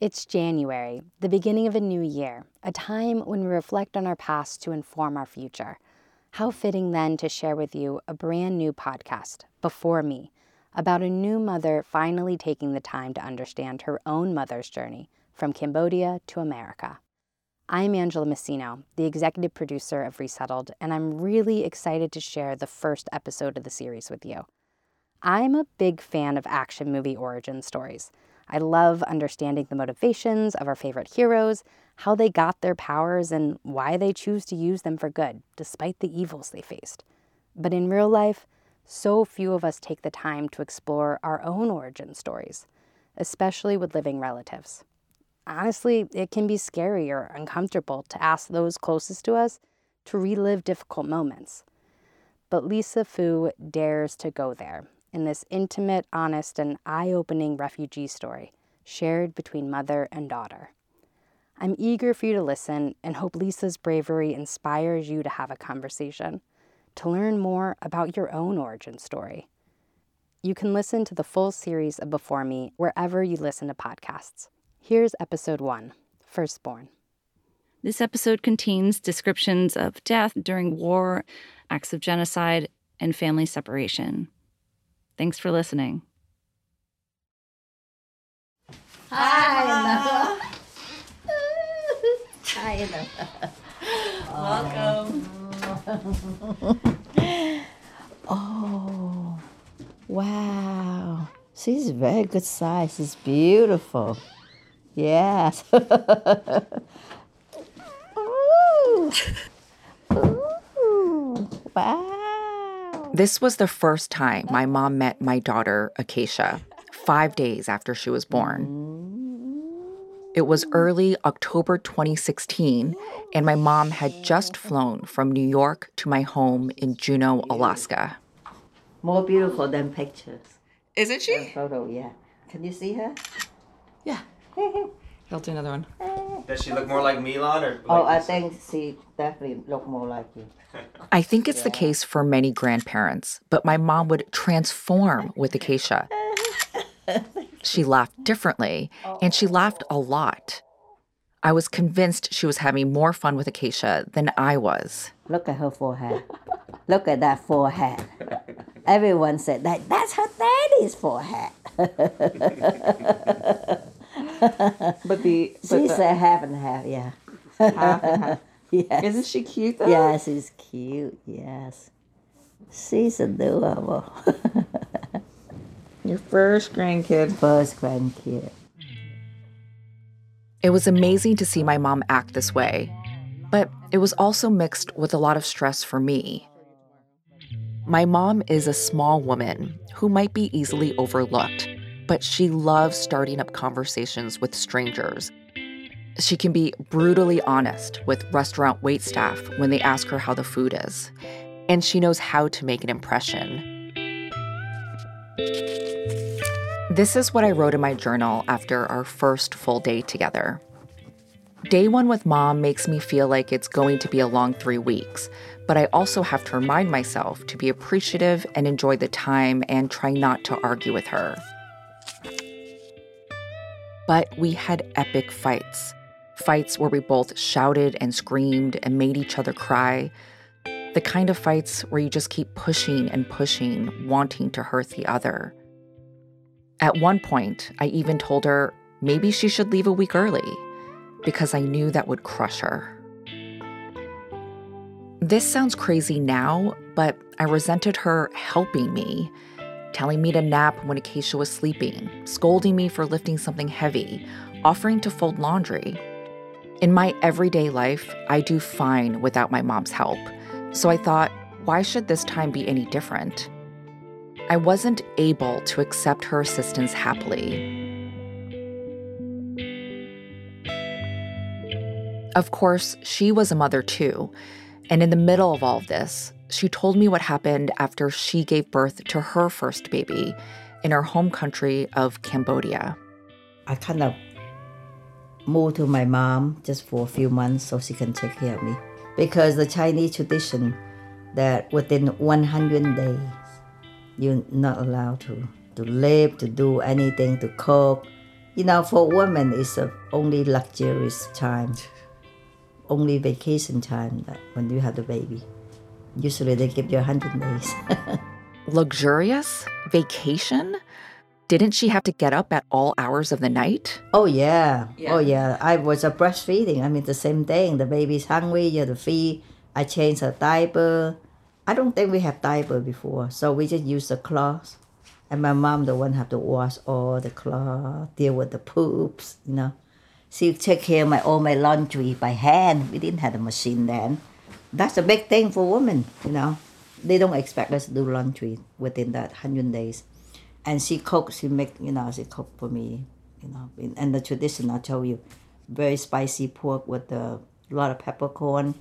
It's January, the beginning of a new year, a time when we reflect on our past to inform our future. How fitting then to share with you a brand new podcast, Before Me, about a new mother finally taking the time to understand her own mother's journey from Cambodia to America. I'm Angela Messino, the executive producer of Resettled, and I'm really excited to share the first episode of the series with you. I'm a big fan of action movie origin stories. I love understanding the motivations of our favorite heroes, how they got their powers, and why they choose to use them for good, despite the evils they faced. But in real life, so few of us take the time to explore our own origin stories, especially with living relatives. Honestly, it can be scary or uncomfortable to ask those closest to us to relive difficult moments. But Lisa Fu dares to go there in this intimate, honest, and eye opening refugee story shared between mother and daughter. I'm eager for you to listen and hope Lisa's bravery inspires you to have a conversation, to learn more about your own origin story. You can listen to the full series of Before Me wherever you listen to podcasts. Here's episode one Firstborn. This episode contains descriptions of death during war, acts of genocide, and family separation. Thanks for listening. Hi, Hi, Welcome. oh, wow. She's very good size. She's beautiful. Yes. Ooh. Ooh. Wow. This was the first time my mom met my daughter, Acacia, five days after she was born. It was early October 2016, and my mom had just flown from New York to my home in Juneau, Alaska. More beautiful than pictures. Isn't she? photo, yeah. Can you see her? Yeah. I'll do another one. Does she look more like Milan or? Oh, like oh, I think she definitely look more like you. I think it's the case for many grandparents, but my mom would transform with Acacia. She laughed differently, and she laughed a lot. I was convinced she was having more fun with Acacia than I was. Look at her forehead. Look at that forehead. Everyone said that that's her daddy's forehead. but the but she the, said half and half, yeah. half and half. Yes. Isn't she cute though? Yes, she's cute. Yes, she's adorable. Your first grandkid. First grandkid. It was amazing to see my mom act this way, but it was also mixed with a lot of stress for me. My mom is a small woman who might be easily overlooked, but she loves starting up conversations with strangers she can be brutally honest with restaurant waitstaff when they ask her how the food is, and she knows how to make an impression. This is what I wrote in my journal after our first full day together. Day one with mom makes me feel like it's going to be a long three weeks, but I also have to remind myself to be appreciative and enjoy the time and try not to argue with her. But we had epic fights fights where we both shouted and screamed and made each other cry. The kind of fights where you just keep pushing and pushing, wanting to hurt the other. At one point, I even told her maybe she should leave a week early because I knew that would crush her. This sounds crazy now, but I resented her helping me, telling me to nap when Acacia was sleeping, scolding me for lifting something heavy, offering to fold laundry. In my everyday life, I do fine without my mom's help. So I thought, why should this time be any different? I wasn't able to accept her assistance happily. Of course, she was a mother too. And in the middle of all of this, she told me what happened after she gave birth to her first baby in her home country of Cambodia. I kind of moved to my mom just for a few months so she can take care of me. Because the Chinese tradition that within 100 days, you're not allowed to, to live, to do anything, to cook. You know, for women, it's only luxurious time, only vacation time that when you have the baby. Usually they give you 100 days. Luxurious? Vacation? Didn't she have to get up at all hours of the night? oh, yeah. Oh, yeah. I was a breastfeeding. I mean, the same thing. The baby's hungry, you have to feed. I change her diaper. I don't think we have diaper before, so we just use the cloth. And my mom, the one have to wash all the cloth, deal with the poops, you know. She take care of my all my laundry by hand. We didn't have a machine then. That's a big thing for women, you know. They don't expect us to do laundry within that hundred days. And she cooks, she make, you know, she cook for me, you know. And the tradition, I told you, very spicy pork with a lot of peppercorn,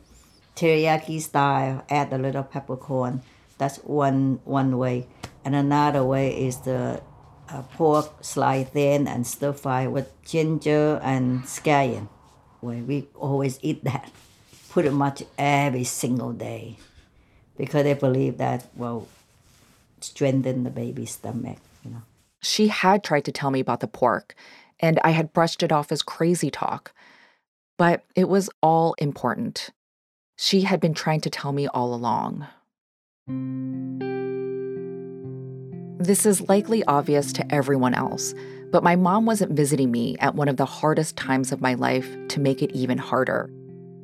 teriyaki style. Add a little peppercorn. That's one one way. And another way is the uh, pork sliced thin and stir fry with ginger and scallion. Well, we always eat that pretty much every single day because they believe that will strengthen the baby's stomach, you know. She had tried to tell me about the pork, and I had brushed it off as crazy talk. But it was all important. She had been trying to tell me all along. This is likely obvious to everyone else, but my mom wasn't visiting me at one of the hardest times of my life to make it even harder.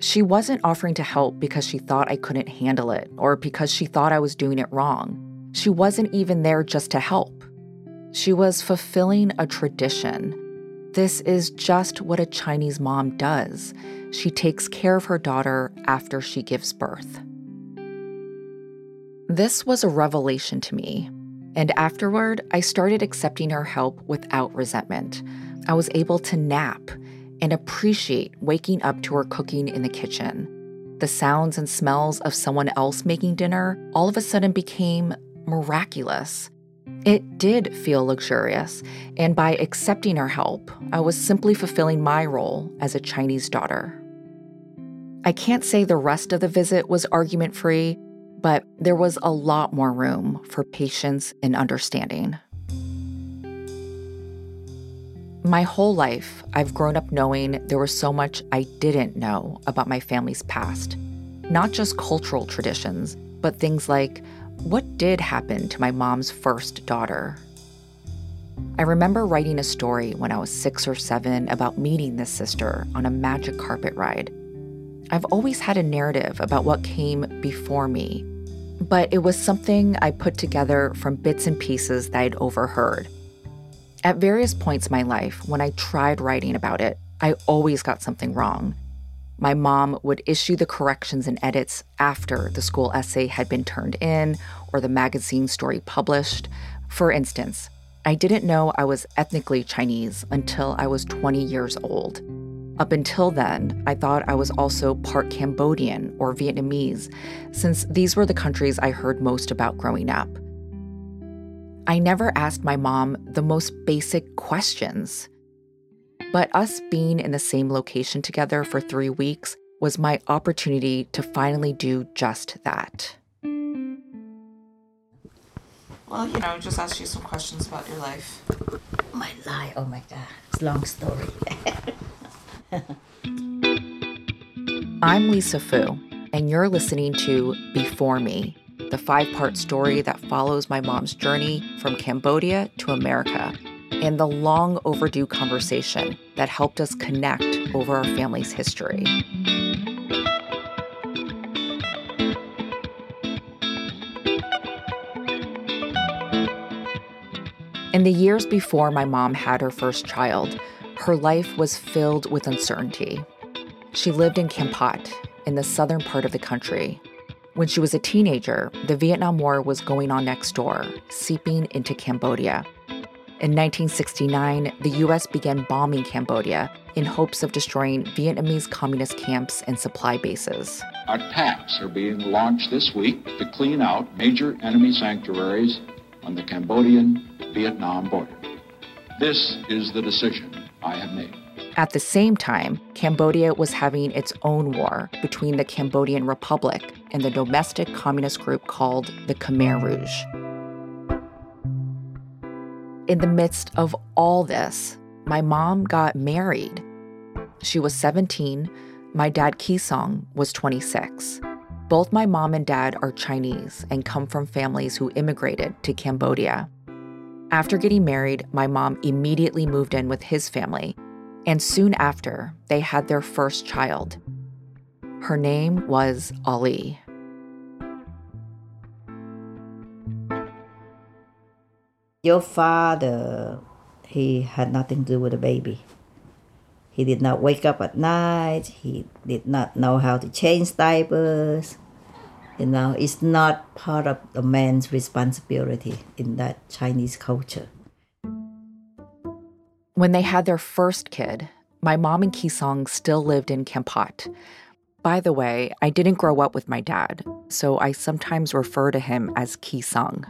She wasn't offering to help because she thought I couldn't handle it or because she thought I was doing it wrong. She wasn't even there just to help. She was fulfilling a tradition. This is just what a Chinese mom does. She takes care of her daughter after she gives birth. This was a revelation to me. And afterward, I started accepting her help without resentment. I was able to nap and appreciate waking up to her cooking in the kitchen. The sounds and smells of someone else making dinner all of a sudden became miraculous. It did feel luxurious, and by accepting her help, I was simply fulfilling my role as a Chinese daughter. I can't say the rest of the visit was argument free, but there was a lot more room for patience and understanding. My whole life, I've grown up knowing there was so much I didn't know about my family's past. Not just cultural traditions, but things like what did happen to my mom's first daughter? I remember writing a story when I was six or seven about meeting this sister on a magic carpet ride. I've always had a narrative about what came before me, but it was something I put together from bits and pieces that I'd overheard. At various points in my life, when I tried writing about it, I always got something wrong. My mom would issue the corrections and edits after the school essay had been turned in or the magazine story published. For instance, I didn't know I was ethnically Chinese until I was 20 years old. Up until then, I thought I was also part Cambodian or Vietnamese, since these were the countries I heard most about growing up. I never asked my mom the most basic questions. But us being in the same location together for three weeks was my opportunity to finally do just that. Well, you know, just ask you some questions about your life. My life, oh my God, it's a long story. I'm Lisa Fu, and you're listening to Before Me, the five part story that follows my mom's journey from Cambodia to America and the long overdue conversation that helped us connect over our family's history. In the years before my mom had her first child, her life was filled with uncertainty. She lived in Kampot, in the southern part of the country. When she was a teenager, the Vietnam War was going on next door, seeping into Cambodia. In 1969, the US began bombing Cambodia in hopes of destroying Vietnamese communist camps and supply bases. Attacks are being launched this week to clean out major enemy sanctuaries on the Cambodian Vietnam border. This is the decision I have made. At the same time, Cambodia was having its own war between the Cambodian Republic and the domestic communist group called the Khmer Rouge. In the midst of all this, my mom got married. She was 17. My dad, Kisong, was 26. Both my mom and dad are Chinese and come from families who immigrated to Cambodia. After getting married, my mom immediately moved in with his family, and soon after, they had their first child. Her name was Ali. Your father, he had nothing to do with the baby. He did not wake up at night. He did not know how to change diapers. You know, it's not part of the man's responsibility in that Chinese culture. When they had their first kid, my mom and Kisong still lived in Kampot. By the way, I didn't grow up with my dad, so I sometimes refer to him as Kisong.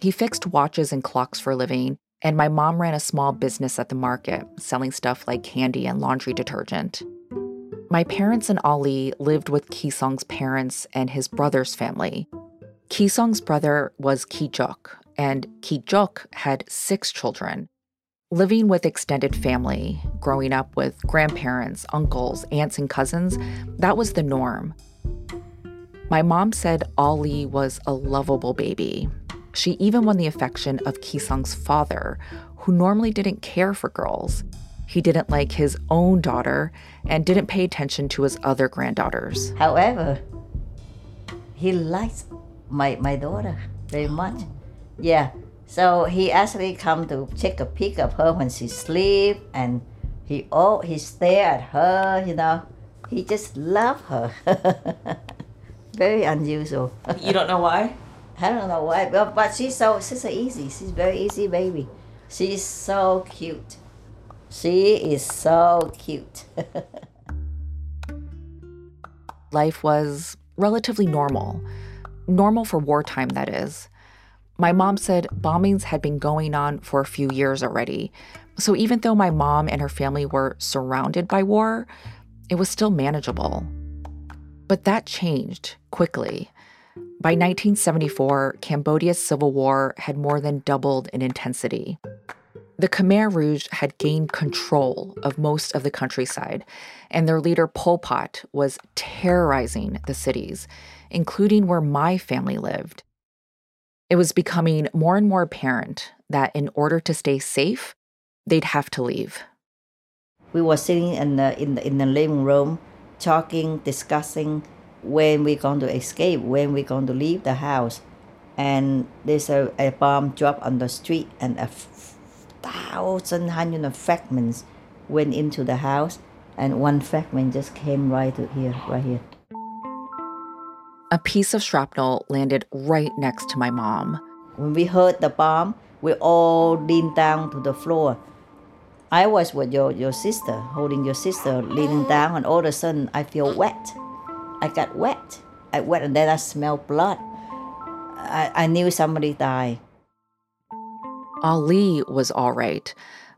He fixed watches and clocks for a living, and my mom ran a small business at the market, selling stuff like candy and laundry detergent. My parents and Ali lived with Kisong's parents and his brother's family. Kisong's brother was Kijuk, and Kijuk had six children. Living with extended family, growing up with grandparents, uncles, aunts, and cousins, that was the norm. My mom said Ali was a lovable baby, she even won the affection of Kisong's father, who normally didn't care for girls. He didn't like his own daughter and didn't pay attention to his other granddaughters. However, he likes my, my daughter very much. Yeah. So he actually come to take a peek of her when she sleep and he oh he stare at her, you know. He just love her. very unusual. You don't know why? I don't know why, but, but she's so she's so easy. She's very easy baby. She's so cute. She is so cute. Life was relatively normal. Normal for wartime, that is. My mom said bombings had been going on for a few years already. So even though my mom and her family were surrounded by war, it was still manageable. But that changed quickly. By 1974, Cambodia's civil war had more than doubled in intensity. The Khmer Rouge had gained control of most of the countryside, and their leader Pol Pot was terrorizing the cities, including where my family lived. It was becoming more and more apparent that in order to stay safe, they'd have to leave. We were sitting in the, in the, in the living room, talking, discussing when we're going to escape, when we're going to leave the house. And there's a, a bomb dropped on the street and a thousand hundred of fragments went into the house and one fragment just came right to here, right here. A piece of shrapnel landed right next to my mom. When we heard the bomb, we all leaned down to the floor. I was with your, your sister, holding your sister, leaning down, and all of a sudden I feel wet. I got wet. I wet and then I smelled blood. I, I knew somebody died. Ali was all right,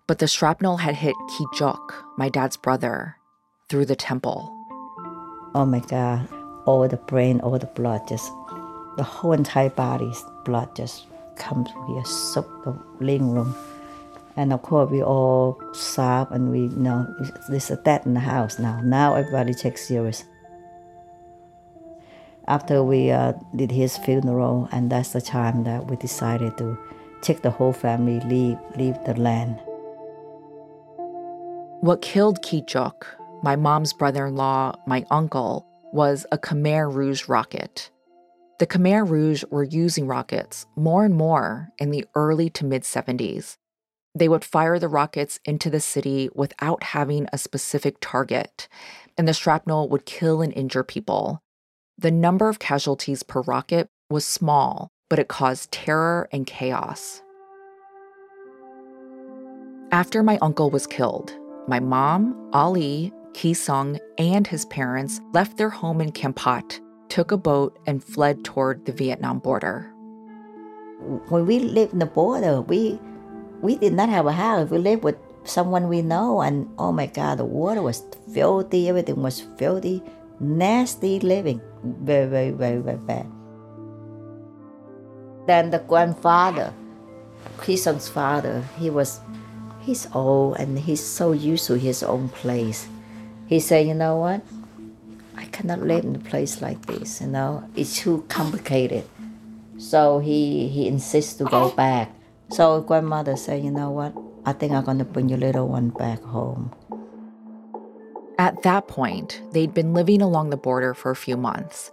but the shrapnel had hit Kijuk, my dad's brother, through the temple. Oh my God. All the brain, all the blood, just the whole entire body's blood just comes here, soak the living room. And of course, we all sob and we know there's a death in the house now. Now everybody takes serious after we uh, did his funeral, and that's the time that we decided to take the whole family, leave, leave the land. What killed Kijuk, my mom's brother in law, my uncle, was a Khmer Rouge rocket. The Khmer Rouge were using rockets more and more in the early to mid 70s. They would fire the rockets into the city without having a specific target, and the shrapnel would kill and injure people. The number of casualties per rocket was small, but it caused terror and chaos. After my uncle was killed, my mom, Ali, Kisong, and his parents left their home in Kampot, took a boat, and fled toward the Vietnam border. When we lived in the border, we we did not have a house. We lived with someone we know, and oh my God, the water was filthy. Everything was filthy nasty living, very, very, very, very bad. Then the grandfather, Kisong's father, he was he's old and he's so used to his own place. He said, you know what? I cannot live in a place like this, you know, it's too complicated. So he, he insists to go back. So grandmother said, you know what? I think I'm gonna bring your little one back home. At that point, they'd been living along the border for a few months.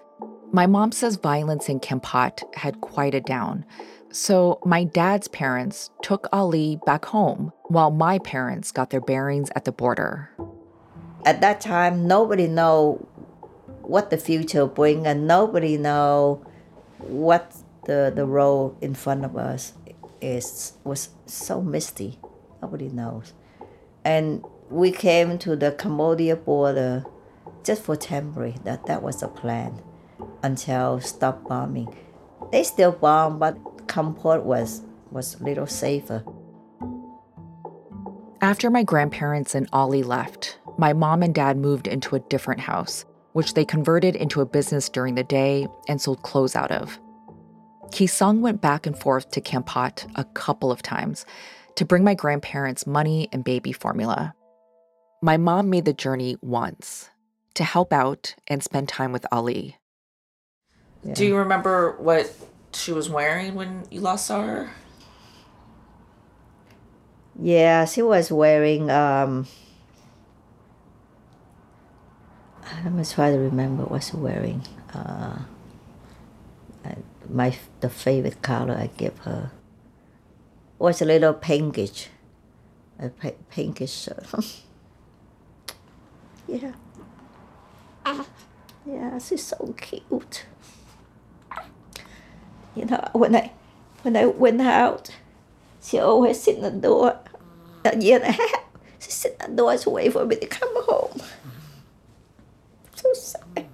My mom says violence in Kampot had quieted down. So my dad's parents took Ali back home while my parents got their bearings at the border. At that time, nobody know what the future bring and nobody know what the, the road in front of us is was so misty. Nobody knows. And we came to the Cambodia border just for temporary. That that was the plan until stop bombing. They still bomb, but Kampot was was a little safer. After my grandparents and Ali left, my mom and dad moved into a different house, which they converted into a business during the day and sold clothes out of. Kisong went back and forth to Kampot a couple of times to bring my grandparents money and baby formula. My mom made the journey once to help out and spend time with Ali. Yeah. Do you remember what she was wearing when you last saw her? Yeah, she was wearing. Um, let me try to remember what she was wearing. Uh, my the favorite color I give her was a little pinkish, a pinkish shirt. yeah. Yeah, she's so cute. You know, when I when I went out, she always sit in the door. A year and a half, she sit in the door to wait for me to come home. So sad.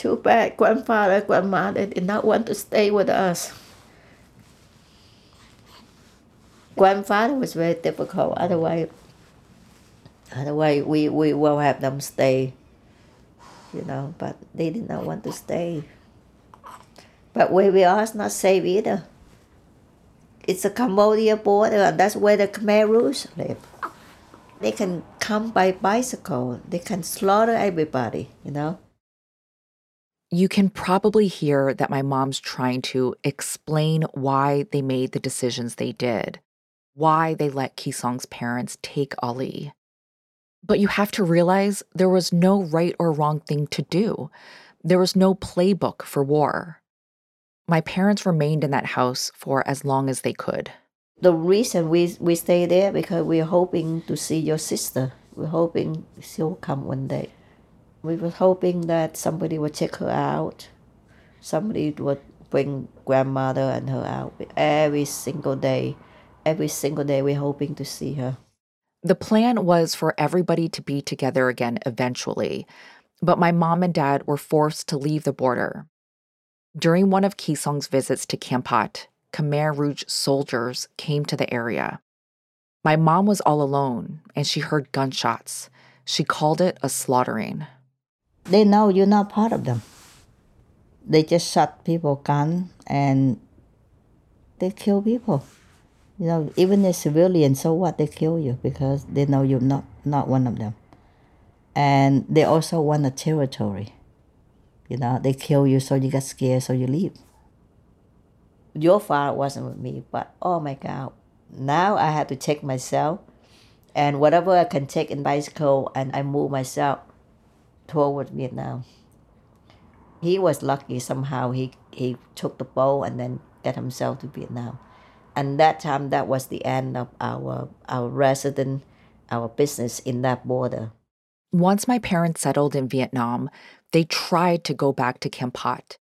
Too bad grandfather, grandmother did not want to stay with us. Grandfather was very difficult, otherwise otherwise we, we will have them stay. You know, but they did not want to stay. But where we are is not safe either. It's a Cambodia border and that's where the Khmer Rouge live. They can come by bicycle. They can slaughter everybody, you know you can probably hear that my mom's trying to explain why they made the decisions they did, why they let Kisong's parents take Ali. But you have to realize there was no right or wrong thing to do. There was no playbook for war. My parents remained in that house for as long as they could. The reason we, we stay there because we're hoping to see your sister. We're hoping she'll come one day. We were hoping that somebody would check her out. Somebody would bring grandmother and her out every single day. Every single day, we're hoping to see her. The plan was for everybody to be together again eventually, but my mom and dad were forced to leave the border. During one of Kisong's visits to Kampot, Khmer Rouge soldiers came to the area. My mom was all alone and she heard gunshots. She called it a slaughtering. They know you're not part of them. They just shot people gun and they kill people. You know, even a civilian, so what? They kill you because they know you're not, not one of them. And they also want a territory. You know, they kill you so you get scared, so you leave. Your father wasn't with me, but oh my God, now I have to take myself and whatever I can take in bicycle and I move myself toward Vietnam. He was lucky somehow he, he took the boat and then get himself to Vietnam. And that time that was the end of our our resident our business in that border. Once my parents settled in Vietnam, they tried to go back to Kampot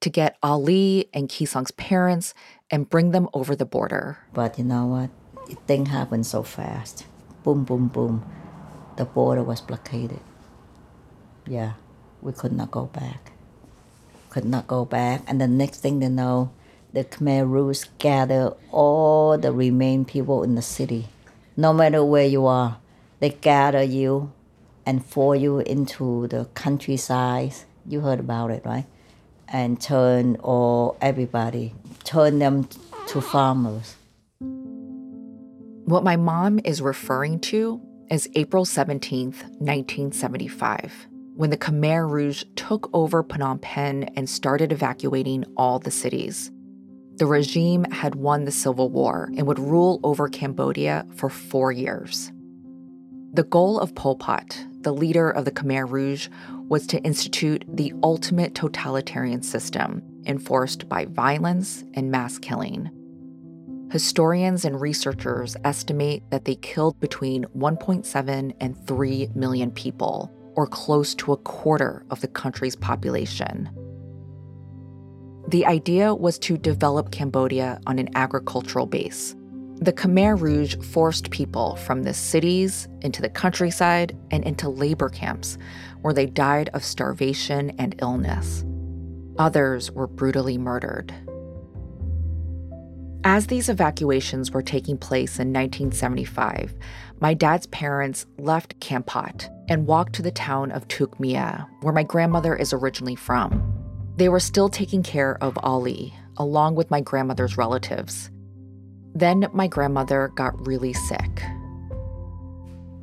to get Ali and Kisong's parents and bring them over the border. But you know what? Things happened so fast. Boom, boom, boom. The border was blockaded yeah, we could not go back. Could not go back. And the next thing they know, the Khmer Rouge gather all the remain people in the city. No matter where you are, they gather you and pour you into the countryside. You heard about it, right? and turn all everybody, turn them to farmers. What my mom is referring to is April 17th, 1975, when the Khmer Rouge took over Phnom Penh and started evacuating all the cities. The regime had won the civil war and would rule over Cambodia for four years. The goal of Pol Pot, the leader of the Khmer Rouge, was to institute the ultimate totalitarian system enforced by violence and mass killing. Historians and researchers estimate that they killed between 1.7 and 3 million people, or close to a quarter of the country's population. The idea was to develop Cambodia on an agricultural base. The Khmer Rouge forced people from the cities into the countryside and into labor camps, where they died of starvation and illness. Others were brutally murdered. As these evacuations were taking place in 1975, my dad's parents left Kampot and walked to the town of Tuk Mia, where my grandmother is originally from. They were still taking care of Ali, along with my grandmother's relatives. Then my grandmother got really sick.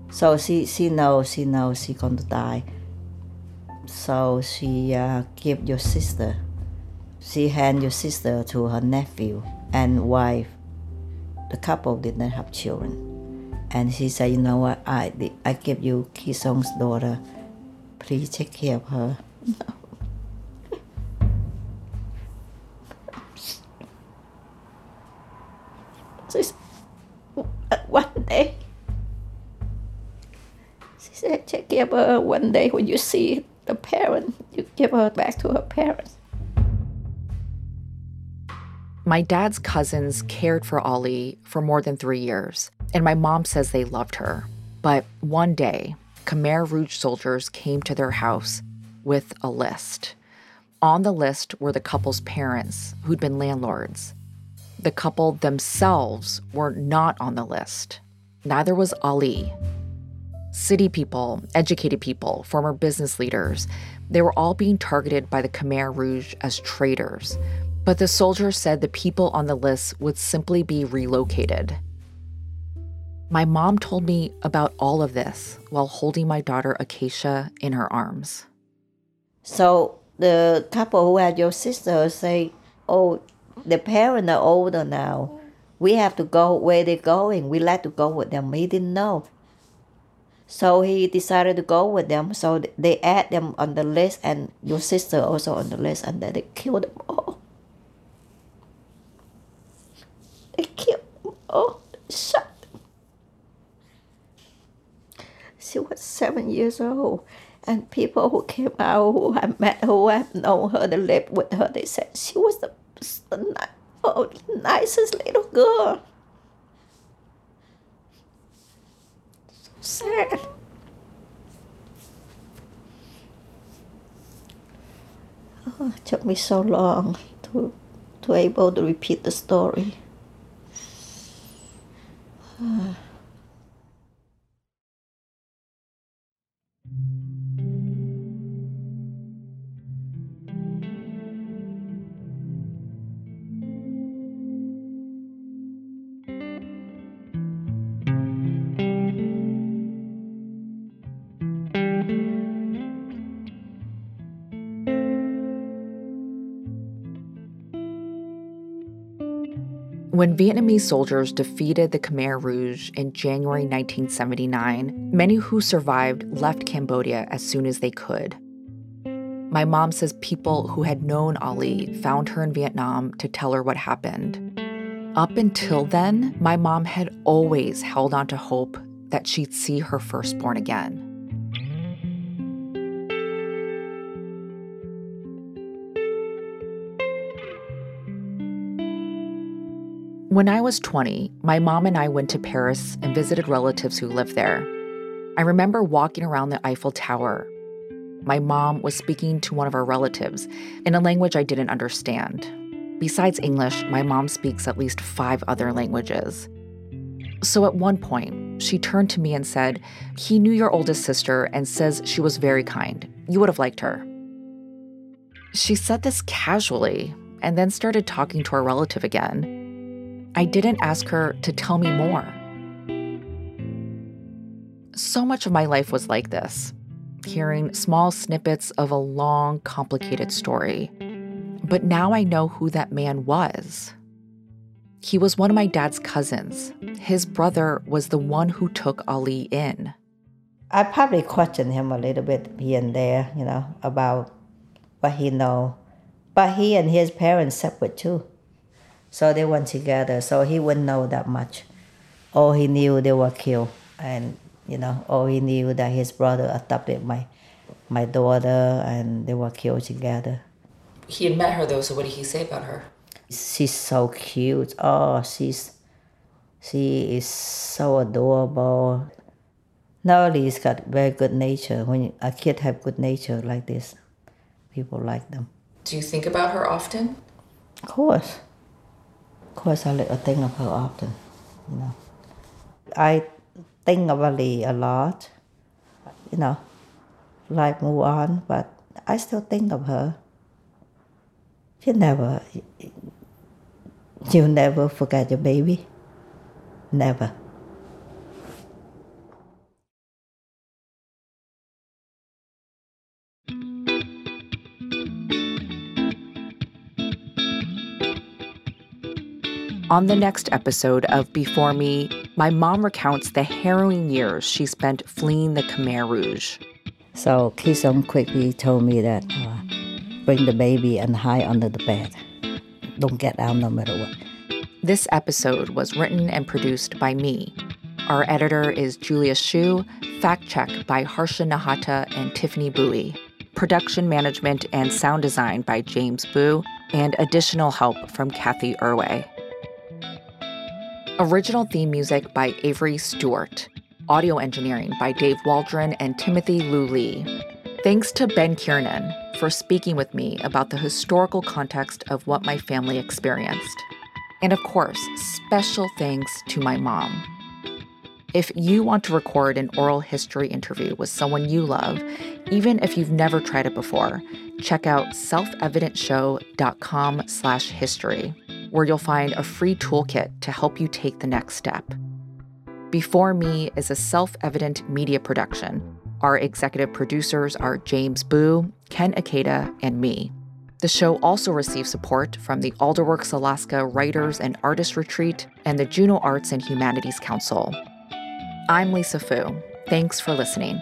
So she, she knows, she knows she's going to die. So she uh, give your sister, she hand your sister to her nephew and wife. The couple did not have children. And she said, you know what, I, I give you Kisong's daughter. Please take care of her. one day, she said, take care of her one day when you see the parent, you give her back to her parents. My dad's cousins cared for Ali for more than three years, and my mom says they loved her. But one day, Khmer Rouge soldiers came to their house with a list. On the list were the couple's parents, who'd been landlords. The couple themselves were not on the list. Neither was Ali. City people, educated people, former business leaders, they were all being targeted by the Khmer Rouge as traitors but the soldier said the people on the list would simply be relocated. My mom told me about all of this while holding my daughter Acacia in her arms. So the couple who had your sister say, Oh, the parents are older now. We have to go where they're going. We like to go with them. He didn't know. So he decided to go with them. So they add them on the list and your sister also on the list and then they killed them all. They killed oh shot. She was seven years old. And people who came out who I met who have known her, they lived with her, they said she was the, the oh, nicest little girl. So sad. Oh, it took me so long to to able to repeat the story. Hmm. When Vietnamese soldiers defeated the Khmer Rouge in January 1979, many who survived left Cambodia as soon as they could. My mom says people who had known Ali found her in Vietnam to tell her what happened. Up until then, my mom had always held on to hope that she'd see her firstborn again. When I was 20, my mom and I went to Paris and visited relatives who lived there. I remember walking around the Eiffel Tower. My mom was speaking to one of our relatives in a language I didn't understand. Besides English, my mom speaks at least five other languages. So at one point, she turned to me and said, He knew your oldest sister and says she was very kind. You would have liked her. She said this casually and then started talking to our relative again. I didn't ask her to tell me more. So much of my life was like this hearing small snippets of a long, complicated story. But now I know who that man was. He was one of my dad's cousins. His brother was the one who took Ali in. I probably questioned him a little bit here and there, you know, about what he know. But he and his parents separate too. So they went together, so he wouldn't know that much. All he knew they were killed and you know, all he knew that his brother adopted my my daughter and they were killed together. He had met her though, so what did he say about her? She's so cute. Oh, she's she is so adorable. Not only he's got very good nature. When a kid have good nature like this, people like them. Do you think about her often? Of course. Course, I, think of her often. You know, I think of Ali a lot. You know, life move on, but I still think of her. You never, you never forget your baby. Never. On the next episode of Before Me, my mom recounts the harrowing years she spent fleeing the Khmer Rouge. So Kisong quickly told me that uh, bring the baby and hide under the bed. Don't get out no matter what. This episode was written and produced by me. Our editor is Julia Shu, fact check by Harsha Nahata and Tiffany Bowie, production management and sound design by James Boo, and additional help from Cathy Erway. Original theme music by Avery Stewart. Audio engineering by Dave Waldron and Timothy Lu Lee. Thanks to Ben Kiernan for speaking with me about the historical context of what my family experienced. And of course, special thanks to my mom. If you want to record an oral history interview with someone you love, even if you've never tried it before, check out selfevidentshow.com slash history where you'll find a free toolkit to help you take the next step. Before Me is a self evident media production. Our executive producers are James Boo, Ken Ikeda, and me. The show also receives support from the Alderworks Alaska Writers and Artists Retreat and the Juneau Arts and Humanities Council. I'm Lisa Fu. Thanks for listening.